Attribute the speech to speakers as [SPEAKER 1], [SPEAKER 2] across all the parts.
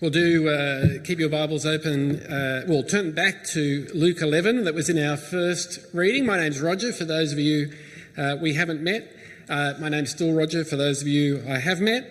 [SPEAKER 1] Well, do uh, keep your Bibles open. Uh, well, turn back to Luke 11. That was in our first reading. My name's Roger. For those of you uh, we haven't met, uh, my name's still Roger. For those of you I have met,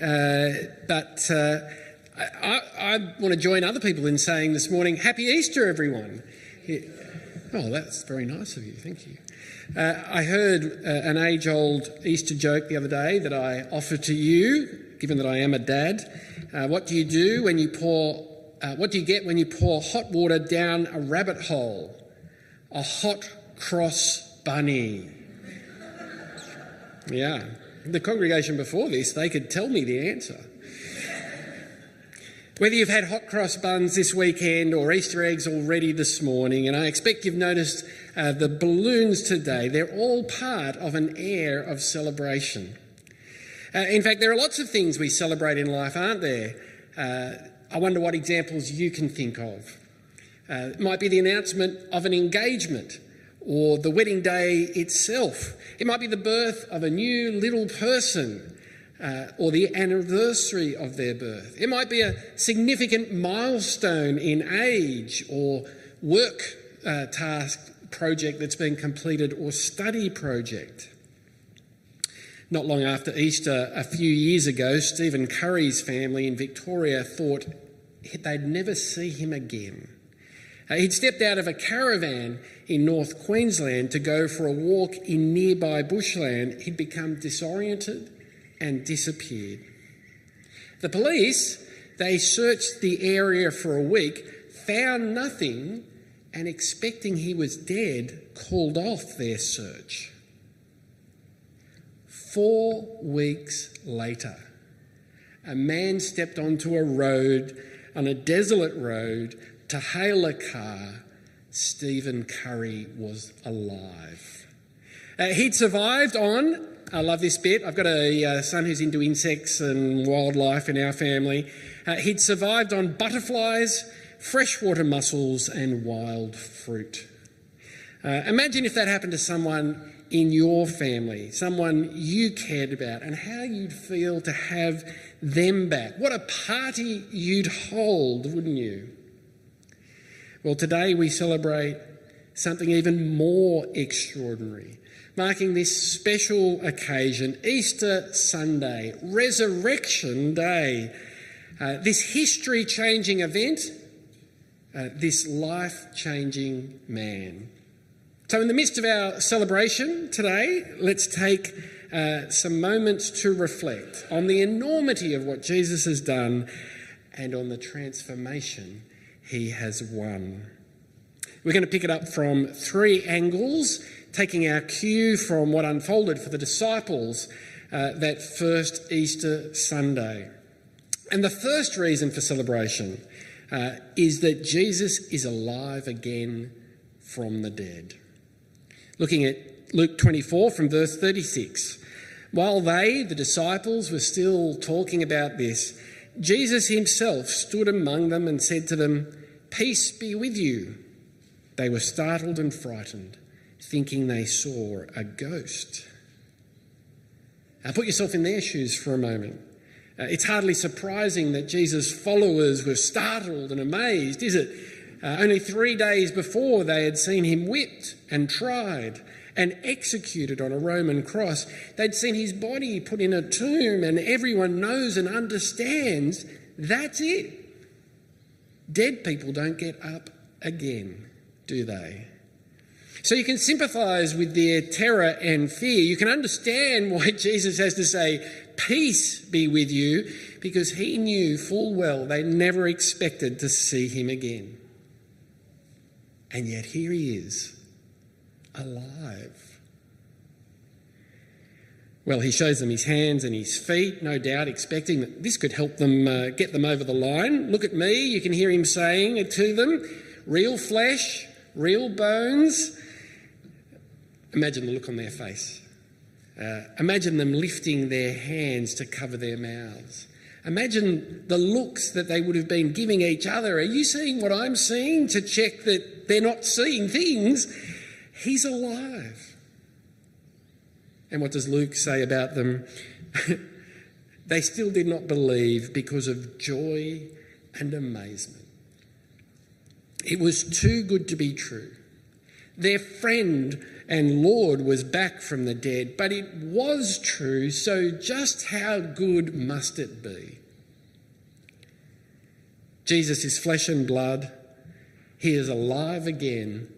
[SPEAKER 1] uh, but uh, I, I, want to join other people in saying this morning, Happy Easter, everyone. Oh, that's very nice of you. Thank you. I heard an age-old Easter joke the other day that I offer to you, given that I am a dad. Uh, what do you do when you pour, uh, what do you get when you pour hot water down a rabbit hole? A hot cross bunny. Yeah. The congregation before this, they could tell me the answer. Whether you've had hot cross buns this weekend or Easter eggs already this morning, and I expect you've noticed uh, the balloons today, they're all part of an air of celebration. Uh, in fact, there are lots of things we celebrate in life, aren't there? Uh, I wonder what examples you can think of. Uh, it might be the announcement of an engagement or the wedding day itself. It might be the birth of a new little person uh, or the anniversary of their birth. It might be a significant milestone in age or work uh, task project that's been completed or study project. Not long after Easter, a few years ago, Stephen Curry's family in Victoria thought they'd never see him again. Uh, he'd stepped out of a caravan in North Queensland to go for a walk in nearby bushland. He'd become disoriented and disappeared. The police, they searched the area for a week, found nothing, and expecting he was dead, called off their search. Four weeks later, a man stepped onto a road, on a desolate road, to hail a car. Stephen Curry was alive. Uh, he'd survived on, I love this bit, I've got a uh, son who's into insects and wildlife in our family. Uh, he'd survived on butterflies, freshwater mussels, and wild fruit. Uh, imagine if that happened to someone in your family, someone you cared about, and how you'd feel to have them back. What a party you'd hold, wouldn't you? Well, today we celebrate something even more extraordinary, marking this special occasion, Easter Sunday, Resurrection Day, uh, this history changing event, uh, this life changing man. So, in the midst of our celebration today, let's take uh, some moments to reflect on the enormity of what Jesus has done and on the transformation he has won. We're going to pick it up from three angles, taking our cue from what unfolded for the disciples uh, that first Easter Sunday. And the first reason for celebration uh, is that Jesus is alive again from the dead. Looking at Luke 24 from verse 36. While they, the disciples, were still talking about this, Jesus himself stood among them and said to them, Peace be with you. They were startled and frightened, thinking they saw a ghost. Now, put yourself in their shoes for a moment. Uh, it's hardly surprising that Jesus' followers were startled and amazed, is it? Uh, only three days before, they had seen him whipped and tried and executed on a Roman cross. They'd seen his body put in a tomb, and everyone knows and understands that's it. Dead people don't get up again, do they? So you can sympathize with their terror and fear. You can understand why Jesus has to say, Peace be with you, because he knew full well they never expected to see him again. And yet here he is, alive. Well, he shows them his hands and his feet, no doubt expecting that this could help them uh, get them over the line. Look at me, you can hear him saying it to them real flesh, real bones. Imagine the look on their face. Uh, imagine them lifting their hands to cover their mouths. Imagine the looks that they would have been giving each other. Are you seeing what I'm seeing? To check that they're not seeing things. He's alive. And what does Luke say about them? they still did not believe because of joy and amazement. It was too good to be true. Their friend and Lord was back from the dead, but it was true, so just how good must it be? Jesus is flesh and blood. He is alive again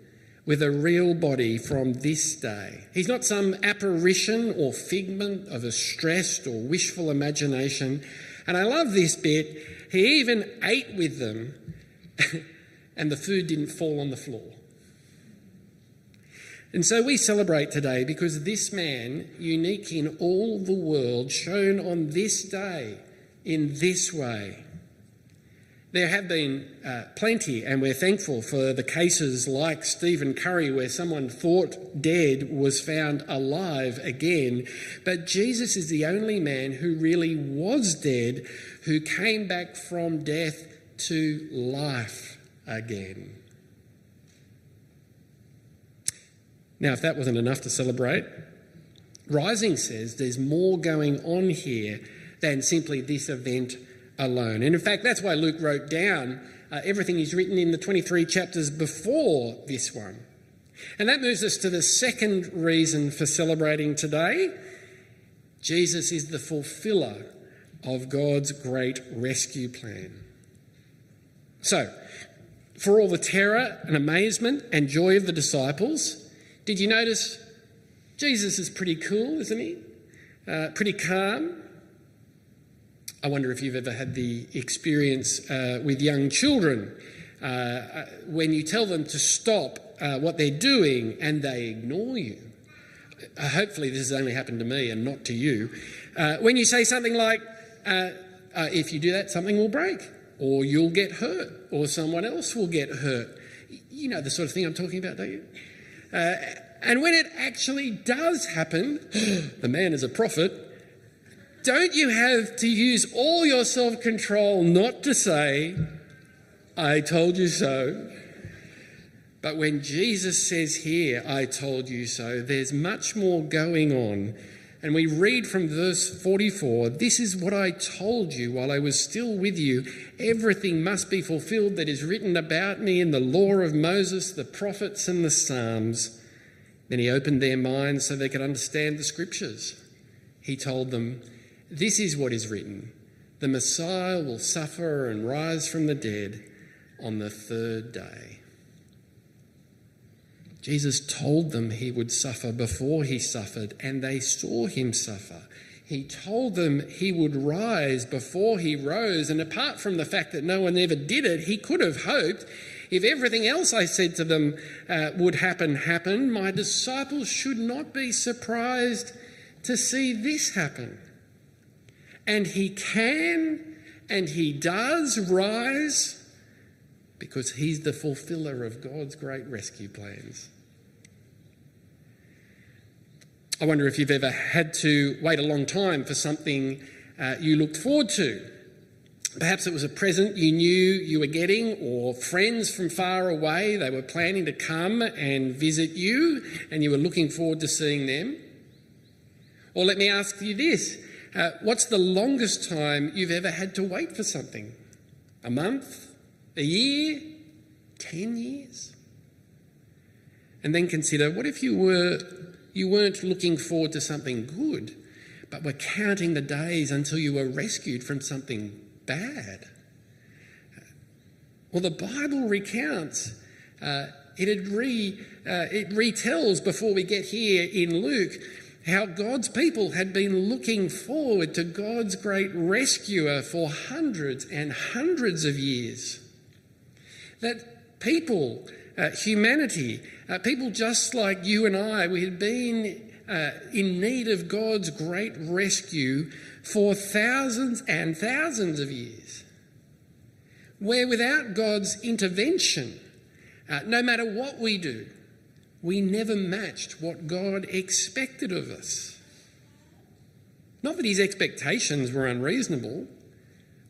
[SPEAKER 1] with a real body from this day. He's not some apparition or figment of a stressed or wishful imagination. And I love this bit. He even ate with them, and the food didn't fall on the floor. And so we celebrate today because this man, unique in all the world, shown on this day in this way, there have been uh, plenty, and we're thankful for the cases like Stephen Curry, where someone thought dead was found alive again. But Jesus is the only man who really was dead, who came back from death to life again. Now, if that wasn't enough to celebrate, Rising says there's more going on here than simply this event alone. And in fact, that's why Luke wrote down uh, everything he's written in the 23 chapters before this one. And that moves us to the second reason for celebrating today. Jesus is the fulfiller of God's great rescue plan. So, for all the terror and amazement and joy of the disciples, did you notice Jesus is pretty cool, isn't he? Uh, pretty calm, I wonder if you've ever had the experience uh, with young children uh, uh, when you tell them to stop uh, what they're doing and they ignore you. Uh, hopefully, this has only happened to me and not to you. When you say something like, if you do that, something will break, or you'll get hurt, or someone else will get hurt. You know the sort of thing I'm talking about, don't you? Uh, and when it actually does happen, the man is a prophet don't you have to use all your self control not to say, I told you so? But when Jesus says here, I told you so, there's much more going on. And we read from verse 44 This is what I told you while I was still with you. Everything must be fulfilled that is written about me in the law of Moses, the prophets, and the Psalms. Then he opened their minds so they could understand the scriptures. He told them, this is what is written the Messiah will suffer and rise from the dead on the third day. Jesus told them he would suffer before he suffered, and they saw him suffer. He told them he would rise before he rose, and apart from the fact that no one ever did it, he could have hoped if everything else I said to them uh, would happen, happen, my disciples should not be surprised to see this happen. And he can and he does rise because he's the fulfiller of God's great rescue plans. I wonder if you've ever had to wait a long time for something uh, you looked forward to. Perhaps it was a present you knew you were getting, or friends from far away, they were planning to come and visit you, and you were looking forward to seeing them. Or let me ask you this uh, what's the longest time you've ever had to wait for something? A month? A year? Ten years? And then consider what if you were you weren't looking forward to something good, but were counting the days until you were rescued from something bad? Well, the Bible recounts. Uh, it, re, uh, it retells before we get here in Luke how God's people had been looking forward to God's great rescuer for hundreds and hundreds of years. That people, uh, humanity, uh, people just like you and I, we had been uh, in need of God's great rescue for thousands and thousands of years. Where without God's intervention, uh, no matter what we do, we never matched what God expected of us. Not that his expectations were unreasonable,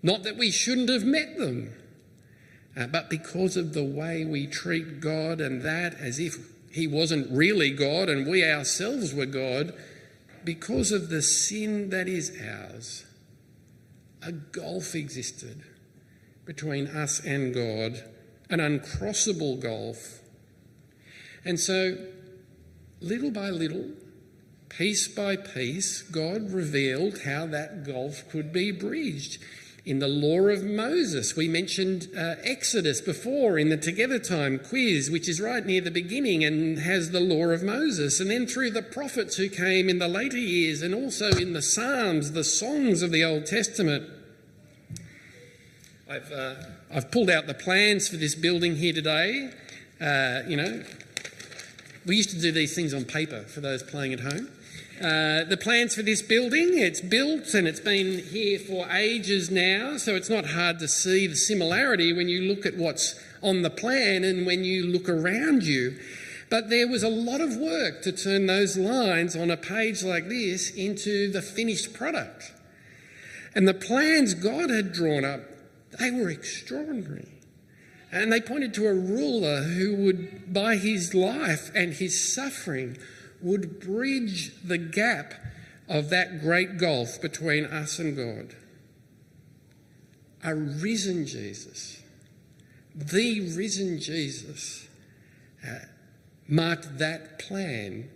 [SPEAKER 1] not that we shouldn't have met them, uh, but because of the way we treat God and that as if he wasn't really God and we ourselves were God, because of the sin that is ours, a gulf existed between us and God, an uncrossable gulf. And so, little by little, piece by piece, God revealed how that gulf could be bridged in the law of Moses. We mentioned uh, Exodus before in the Together Time quiz, which is right near the beginning and has the law of Moses. And then through the prophets who came in the later years, and also in the Psalms, the songs of the Old Testament. I've, uh, I've pulled out the plans for this building here today. Uh, you know, we used to do these things on paper for those playing at home. Uh, the plans for this building, it's built and it's been here for ages now, so it's not hard to see the similarity when you look at what's on the plan and when you look around you. But there was a lot of work to turn those lines on a page like this into the finished product. And the plans God had drawn up, they were extraordinary. And they pointed to a ruler who would, by his life and his suffering, would bridge the gap of that great gulf between us and God. A risen Jesus, the risen Jesus, uh, marked that plan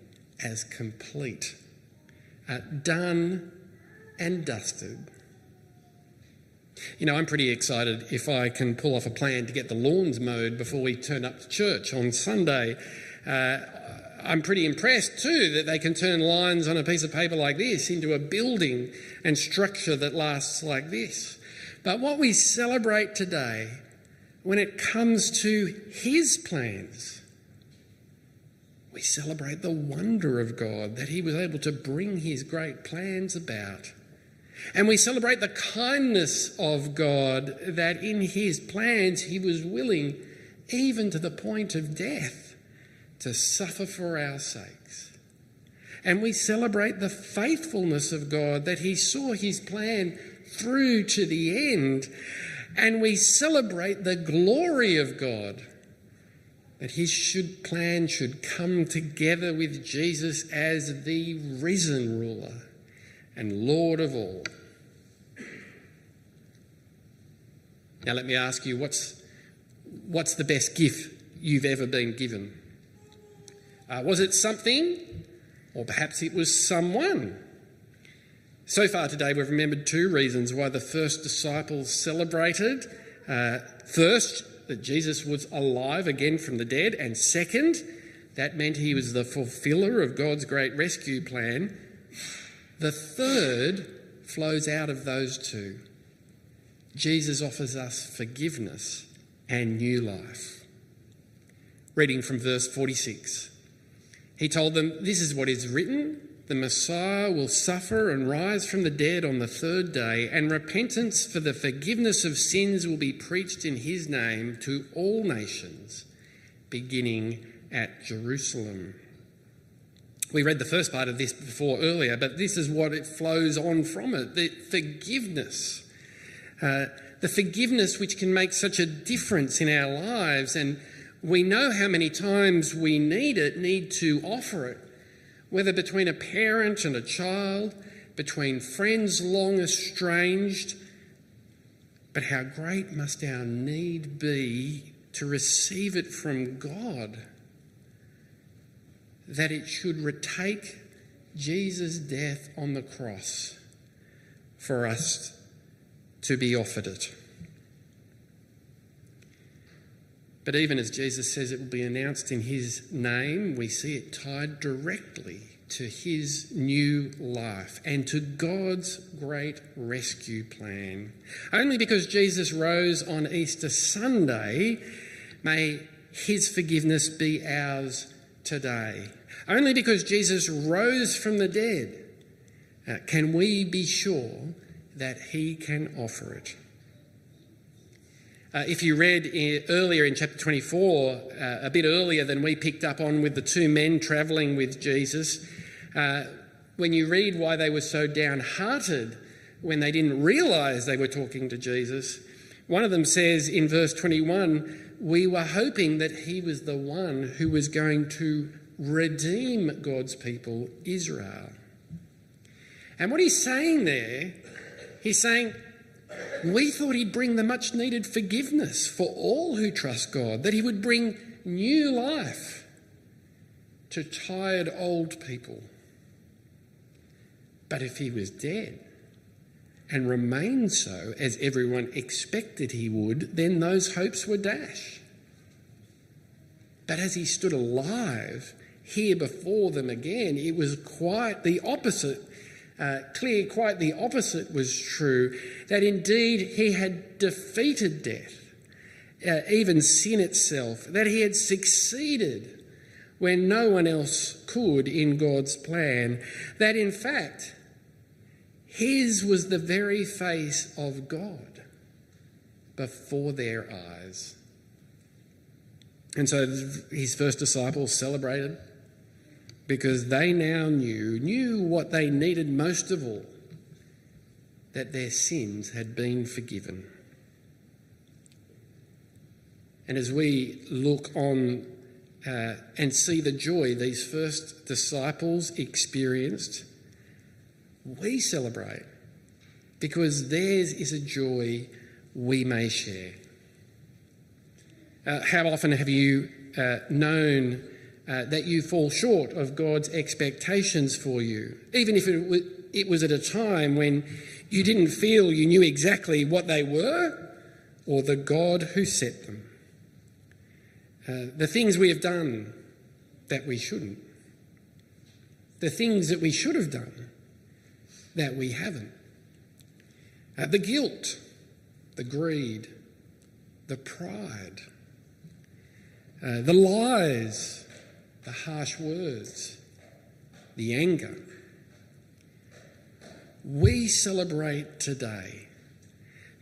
[SPEAKER 1] as complete, uh, done and dusted. You know, I'm pretty excited if I can pull off a plan to get the lawns mowed before we turn up to church on Sunday. Uh, I'm pretty impressed too that they can turn lines on a piece of paper like this into a building and structure that lasts like this. But what we celebrate today, when it comes to His plans, we celebrate the wonder of God that He was able to bring His great plans about. And we celebrate the kindness of God that in His plans He was willing, even to the point of death to suffer for our sakes. And we celebrate the faithfulness of God that He saw His plan through to the end. And we celebrate the glory of God that His should plan should come together with Jesus as the risen ruler and Lord of all. Now, let me ask you what's, what's the best gift you've ever been given? Uh, was it something? Or perhaps it was someone? So far today, we've remembered two reasons why the first disciples celebrated. Uh, first, that Jesus was alive again from the dead, and second, that meant he was the fulfiller of God's great rescue plan. The third flows out of those two. Jesus offers us forgiveness and new life. Reading from verse 46. He told them, This is what is written the Messiah will suffer and rise from the dead on the third day, and repentance for the forgiveness of sins will be preached in his name to all nations, beginning at Jerusalem. We read the first part of this before earlier, but this is what it flows on from it the forgiveness. Uh, the forgiveness which can make such a difference in our lives and we know how many times we need it, need to offer it, whether between a parent and a child, between friends long estranged. But how great must our need be to receive it from God that it should retake Jesus' death on the cross for us to be offered it. But even as Jesus says it will be announced in his name, we see it tied directly to his new life and to God's great rescue plan. Only because Jesus rose on Easter Sunday may his forgiveness be ours today. Only because Jesus rose from the dead uh, can we be sure that he can offer it. Uh, if you read in, earlier in chapter 24, uh, a bit earlier than we picked up on with the two men travelling with Jesus, uh, when you read why they were so downhearted when they didn't realise they were talking to Jesus, one of them says in verse 21 We were hoping that he was the one who was going to redeem God's people, Israel. And what he's saying there, he's saying, We thought he'd bring the much needed forgiveness for all who trust God, that he would bring new life to tired old people. But if he was dead and remained so, as everyone expected he would, then those hopes were dashed. But as he stood alive here before them again, it was quite the opposite. Uh, clear, quite the opposite was true, that indeed he had defeated death, uh, even sin itself, that he had succeeded when no one else could in God's plan, that in fact his was the very face of God before their eyes. And so his first disciples celebrated because they now knew, knew what they needed most of all that their sins had been forgiven. And as we look on uh, and see the joy these first disciples experienced, we celebrate because theirs is a joy we may share. Uh, how often have you uh, known uh, that you fall short of God's expectations for you, even if it, w- it was at a time when you didn't feel you knew exactly what they were or the God who set them? Uh, the things we have done that we shouldn't, the things that we should have done that we haven't. Uh, the guilt, the greed, the pride, uh, the lies, the harsh words, the anger. We celebrate today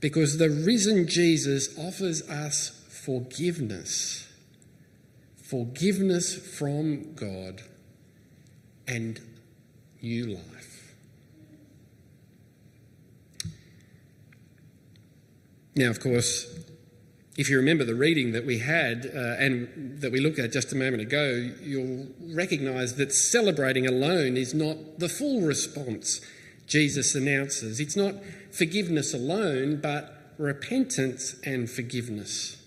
[SPEAKER 1] because the risen Jesus offers us forgiveness. Forgiveness from God and new life. Now, of course, if you remember the reading that we had uh, and that we looked at just a moment ago, you'll recognise that celebrating alone is not the full response Jesus announces. It's not forgiveness alone, but repentance and forgiveness.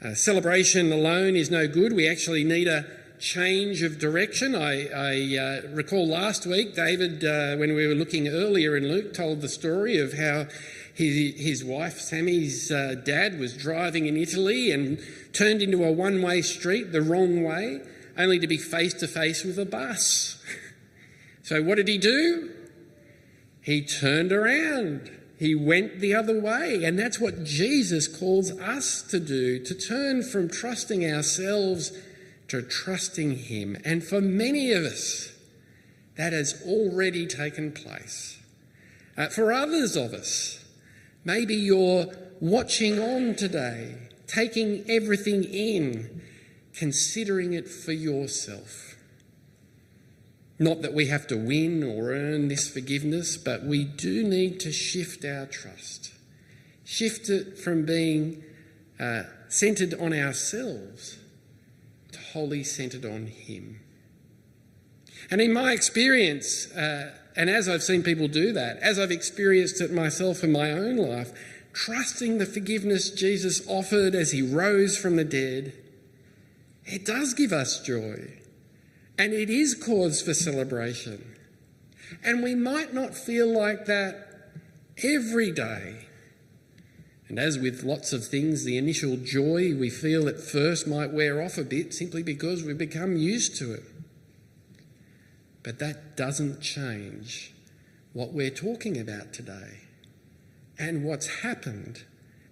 [SPEAKER 1] Uh, celebration alone is no good. We actually need a change of direction. I, I uh, recall last week, David, uh, when we were looking earlier in Luke, told the story of how his, his wife, Sammy's uh, dad, was driving in Italy and turned into a one way street the wrong way, only to be face to face with a bus. so, what did he do? He turned around. He went the other way. And that's what Jesus calls us to do to turn from trusting ourselves to trusting Him. And for many of us, that has already taken place. Uh, for others of us, Maybe you're watching on today, taking everything in, considering it for yourself. Not that we have to win or earn this forgiveness, but we do need to shift our trust. Shift it from being uh, centered on ourselves to wholly centered on Him. And in my experience, uh, and as I've seen people do that, as I've experienced it myself in my own life, trusting the forgiveness Jesus offered as he rose from the dead, it does give us joy. And it is cause for celebration. And we might not feel like that every day. And as with lots of things, the initial joy we feel at first might wear off a bit simply because we've become used to it. But that doesn't change what we're talking about today and what's happened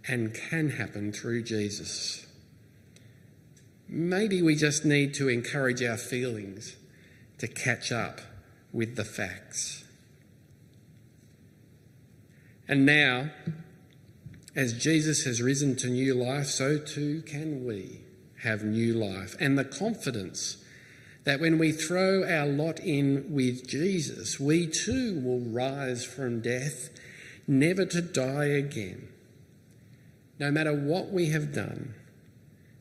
[SPEAKER 1] and can happen through Jesus. Maybe we just need to encourage our feelings to catch up with the facts. And now, as Jesus has risen to new life, so too can we have new life and the confidence that when we throw our lot in with Jesus, we too will rise from death, never to die again. No matter what we have done,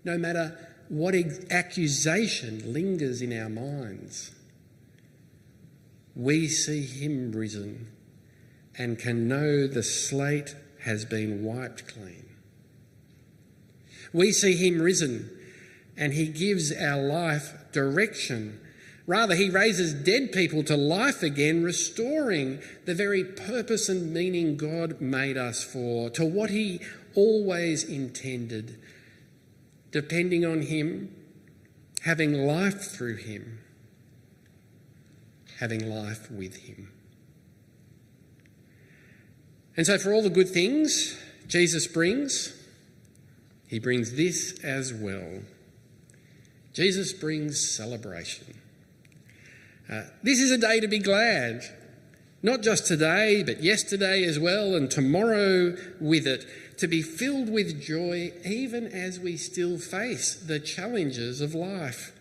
[SPEAKER 1] no matter what accusation lingers in our minds, we see Him risen and can know the slate has been wiped clean. We see him risen, and he gives our life direction. Rather, he raises dead people to life again, restoring the very purpose and meaning God made us for, to what he always intended, depending on him, having life through him, having life with him. And so, for all the good things Jesus brings, he brings this as well. Jesus brings celebration. Uh, this is a day to be glad, not just today, but yesterday as well, and tomorrow with it, to be filled with joy even as we still face the challenges of life.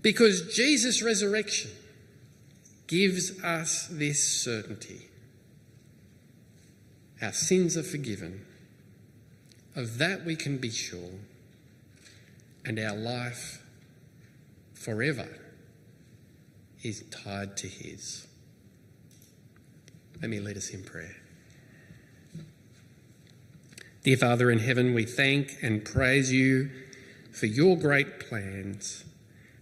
[SPEAKER 1] Because Jesus' resurrection gives us this certainty our sins are forgiven. Of that we can be sure. And our life forever is tied to His. Let me lead us in prayer. Dear Father in heaven, we thank and praise you for your great plans,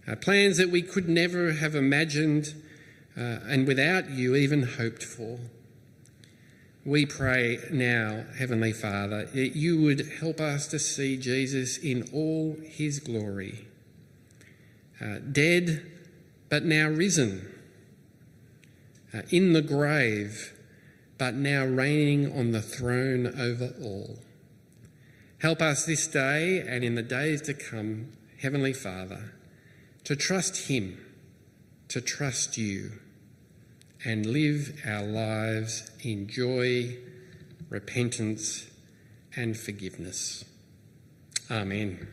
[SPEAKER 1] uh, plans that we could never have imagined uh, and without you even hoped for. We pray now, Heavenly Father, that you would help us to see Jesus in all his glory. Uh, dead, but now risen. Uh, in the grave, but now reigning on the throne over all. Help us this day and in the days to come, Heavenly Father, to trust Him, to trust you and live our lives in joy, repentance, and forgiveness. Amen.